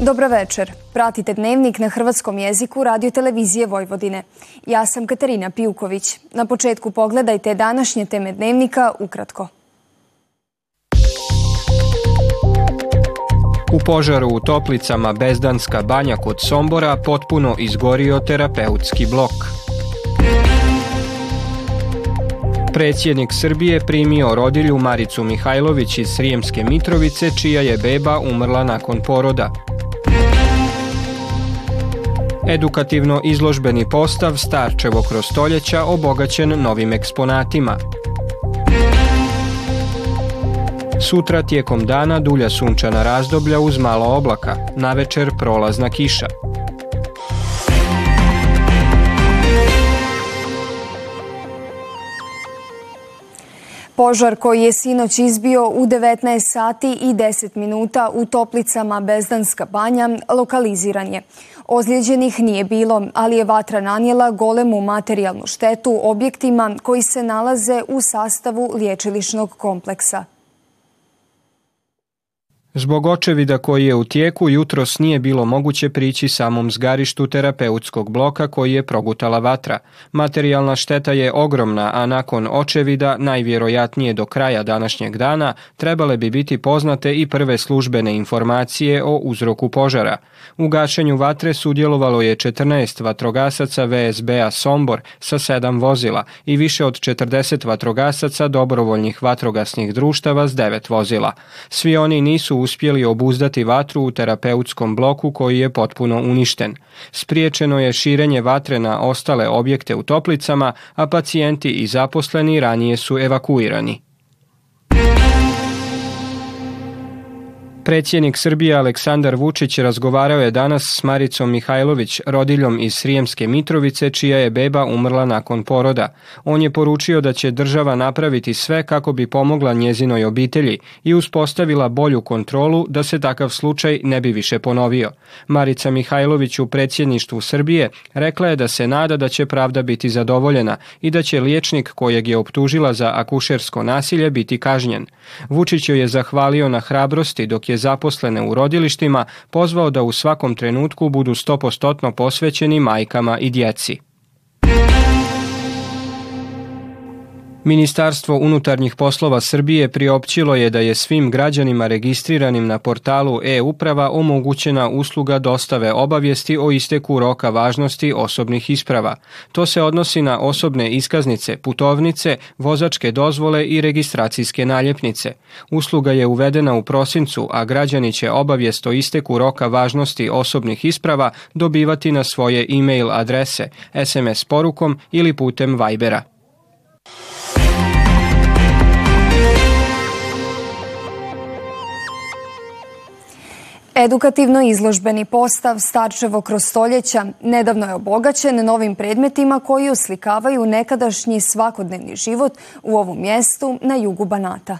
Dobro večer. Pratite dnevnik na hrvatskom jeziku radio televizije Vojvodine. Ja sam Katarina Pijuković. Na početku pogledajte današnje teme dnevnika ukratko. U požaru u Toplicama Bezdanska banja kod Sombora potpuno izgorio terapeutski blok. Predsjednik Srbije primio rodilju Maricu Mihajlović iz Srijemske Mitrovice, čija je beba umrla nakon poroda. Edukativno izložbeni postav Starčevo kroz stoljeća obogaćen novim eksponatima. Sutra tijekom dana dulja sunčana razdoblja uz malo oblaka, na večer prolazna kiša. Požar koji je sinoć izbio u 19 sati i 10 minuta u Toplicama Bezdanska banja lokaliziran je. Ozlijeđenih nije bilo, ali je vatra nanijela golemu materijalnu štetu objektima koji se nalaze u sastavu liječilišnog kompleksa. Zbog očevida koji je u tijeku, jutros nije bilo moguće prići samom zgarištu terapeutskog bloka koji je progutala vatra. Materijalna šteta je ogromna, a nakon očevida, najvjerojatnije do kraja današnjeg dana, trebale bi biti poznate i prve službene informacije o uzroku požara. U gašenju vatre sudjelovalo je 14 vatrogasaca VSB-a Sombor sa 7 vozila i više od 40 vatrogasaca dobrovoljnih vatrogasnih društava s 9 vozila. Svi oni nisu uspjeli obuzdati vatru u terapeutskom bloku koji je potpuno uništen. Spriječeno je širenje vatre na ostale objekte u toplicama, a pacijenti i zaposleni ranije su evakuirani. Predsjednik Srbije Aleksandar Vučić razgovarao je danas s Maricom Mihajlović, rodiljom iz Srijemske Mitrovice, čija je beba umrla nakon poroda. On je poručio da će država napraviti sve kako bi pomogla njezinoj obitelji i uspostavila bolju kontrolu da se takav slučaj ne bi više ponovio. Marica Mihajlović u predsjedništvu Srbije rekla je da se nada da će pravda biti zadovoljena i da će liječnik kojeg je optužila za akušersko nasilje biti kažnjen. Vučić joj je zahvalio na hrabrosti dok je zaposlene u rodilištima pozvao da u svakom trenutku budu stopostotno posvećeni majkama i djeci. Ministarstvo unutarnjih poslova Srbije priopćilo je da je svim građanima registriranim na portalu e-uprava omogućena usluga dostave obavijesti o isteku roka važnosti osobnih isprava. To se odnosi na osobne iskaznice, putovnice, vozačke dozvole i registracijske naljepnice. Usluga je uvedena u prosincu, a građani će obavijest o isteku roka važnosti osobnih isprava dobivati na svoje e-mail adrese, SMS porukom ili putem Vibera. Edukativno izložbeni postav Starčevo kroz stoljeća nedavno je obogaćen novim predmetima koji oslikavaju nekadašnji svakodnevni život u ovom mjestu na jugu Banata.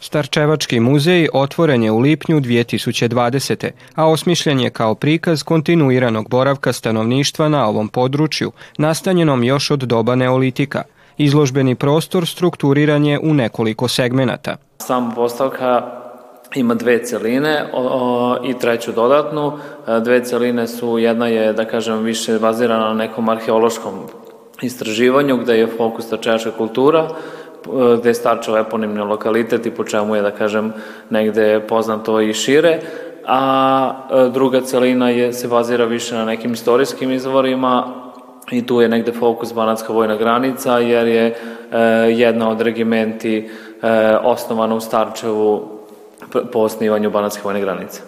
Starčevački muzej otvoren je u lipnju 2020. a osmišljen je kao prikaz kontinuiranog boravka stanovništva na ovom području, nastanjenom još od doba neolitika. Izložbeni prostor strukturiran je u nekoliko segmenata. Sama postavka ima dve celine i treću dodatnu. E, dve celine su, jedna je, da kažem, više bazirana na nekom arheološkom istraživanju gde je fokus starčevačka kultura, gde je Starčev eponimni lokalitet i po čemu je, da kažem, negde poznato i šire, a e, druga celina je, se bazira više na nekim istorijskim izvorima i tu je negde fokus Banatska vojna granica, jer je e, jedna od regimenti e, osnovana u Starčevu po osnivanju Banatske vojne granice.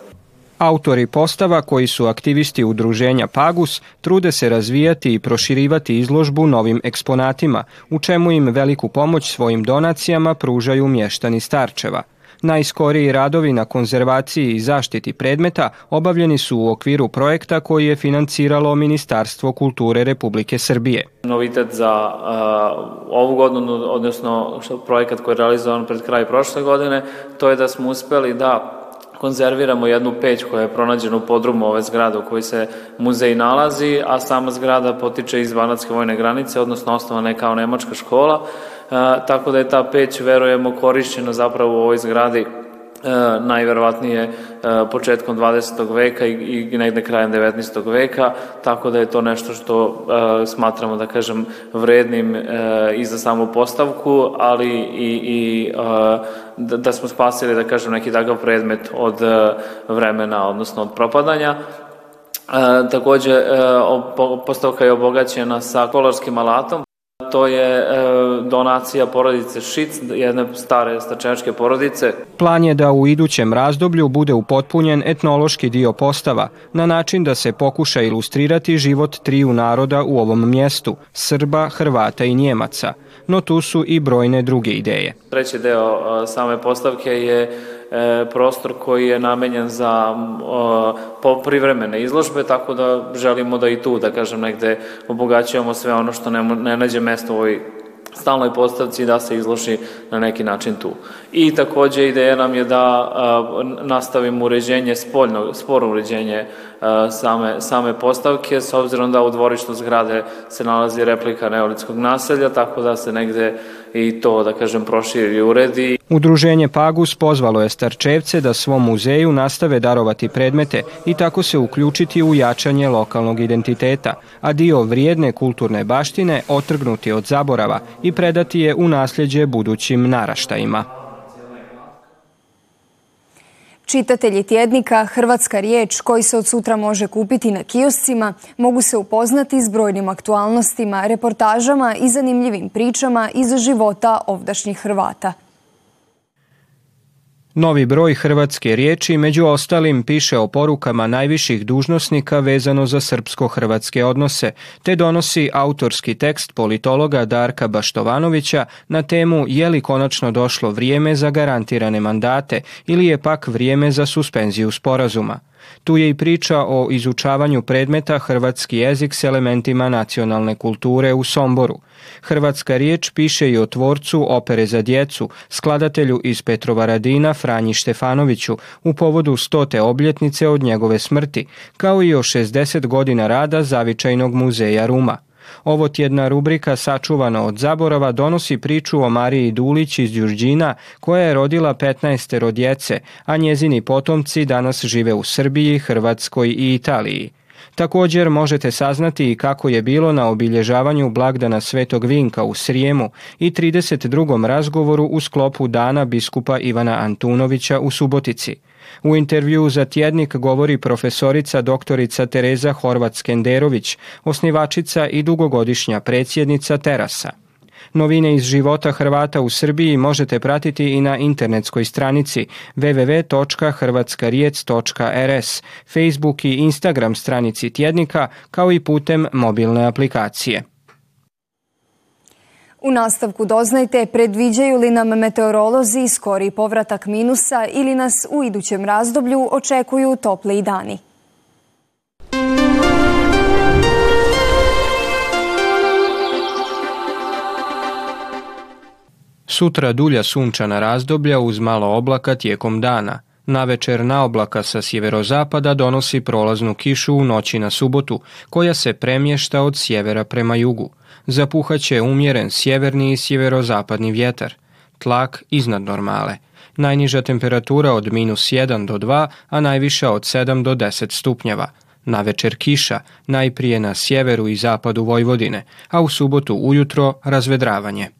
Autori postava koji su aktivisti udruženja Pagus trude se razvijati i proširivati izložbu novim eksponatima, u čemu im veliku pomoć svojim donacijama pružaju mještani Starčeva. Najskoriji radovi na konzervaciji i zaštiti predmeta obavljeni su u okviru projekta koji je financiralo Ministarstvo kulture Republike Srbije. Novitet za uh, ovu godinu, odnosno projekat koji je realizovan pred kraj prošle godine, to je da smo uspeli da konzerviramo jednu peć koja je pronađena u podrumu ove zgrade u kojoj se muzej nalazi, a sama zgrada potiče iz Banatske vojne granice, odnosno osnovana je kao nemačka škola, tako da je ta peć, verujemo, korišćena zapravo u ovoj zgradi e, najverovatnije e, početkom 20. veka i, i negde krajem 19. veka, tako da je to nešto što e, smatramo, da kažem, vrednim i za samu postavku, ali i, i da, smo spasili, da kažem, neki takav predmet od vremena, odnosno od propadanja. E, takođe, postavka je obogaćena sa kolarskim alatom, To je e, donacija porodice Šic, jedne stare stačenjačke porodice. Plan je da u idućem razdoblju bude upotpunjen etnološki dio postava, na način da se pokuša ilustrirati život triju naroda u ovom mjestu, Srba, Hrvata i Njemaca, no tu su i brojne druge ideje. Treći deo e, same postavke je prostor koji je namenjen za privremene izložbe, tako da želimo da i tu, da kažem, negde obogaćujemo sve ono što ne, ne nađe mesto u ovoj stalnoj postavci da se izloži na neki način tu. I takođe ideja nam je da a, nastavimo uređenje spoljno, sporo uređenje same, same postavke, s obzirom da u dvorištu zgrade se nalazi replika neolitskog naselja, tako da se negde i to, da kažem, proširi i uredi. Udruženje Pagus pozvalo je Starčevce da svom muzeju nastave darovati predmete i tako se uključiti u jačanje lokalnog identiteta, a dio vrijedne kulturne baštine otrgnuti od zaborava i predati je u nasljeđe budućim naraštajima. Čitatelji tjednika Hrvatska riječ koji se od sutra može kupiti na kioscima mogu se upoznati s brojnim aktualnostima, reportažama i zanimljivim pričama iz života ovdašnjih Hrvata. Novi broj hrvatske riječi među ostalim piše o porukama najviših dužnosnika vezano za srpsko-hrvatske odnose, te donosi autorski tekst politologa Darka Baštovanovića na temu je li konačno došlo vrijeme za garantirane mandate ili je pak vrijeme za suspenziju sporazuma. Tu je i priča o izučavanju predmeta hrvatski jezik s elementima nacionalne kulture u Somboru. Hrvatska riječ piše i o tvorcu opere za djecu, skladatelju iz Petrovaradina Franji Štefanoviću u povodu stote obljetnice od njegove smrti, kao i o 60 godina rada Zavičajnog muzeja Ruma. Ovo tjedna rubrika Sačuvano od zaborava donosi priču o Mariji Dulić iz Đurđina koja je rodila 15 djece, a njezini potomci danas žive u Srbiji, Hrvatskoj i Italiji. Također možete saznati i kako je bilo na obilježavanju blagdana Svetog Vinka u Srijemu i 32. razgovoru u sklopu dana biskupa Ivana Antunovića u Subotici. U intervju za tjednik govori profesorica doktorica Tereza Horvat-Skenderović, osnivačica i dugogodišnja predsjednica Terasa. Novine iz života Hrvata u Srbiji možete pratiti i na internetskoj stranici www.hrvatskarijec.rs, Facebook i Instagram stranici tjednika, kao i putem mobilne aplikacije. U nastavku doznajte predviđaju li nam meteorolozi skori povratak minusa ili nas u idućem razdoblju očekuju topli dani. Sutra dulja sunčana razdoblja uz malo oblaka tijekom dana. Na večer na oblaka sa sjeverozapada donosi prolaznu kišu u noći na subotu, koja se premješta od sjevera prema jugu. Zapuhaće umjeren sjeverni i sjeverozapadni vjetar. Tlak iznad normale. Najniža temperatura od minus 1 do 2, a najviša od 7 do 10 stupnjeva. Na večer kiša, najprije na sjeveru i zapadu Vojvodine, a u subotu ujutro razvedravanje.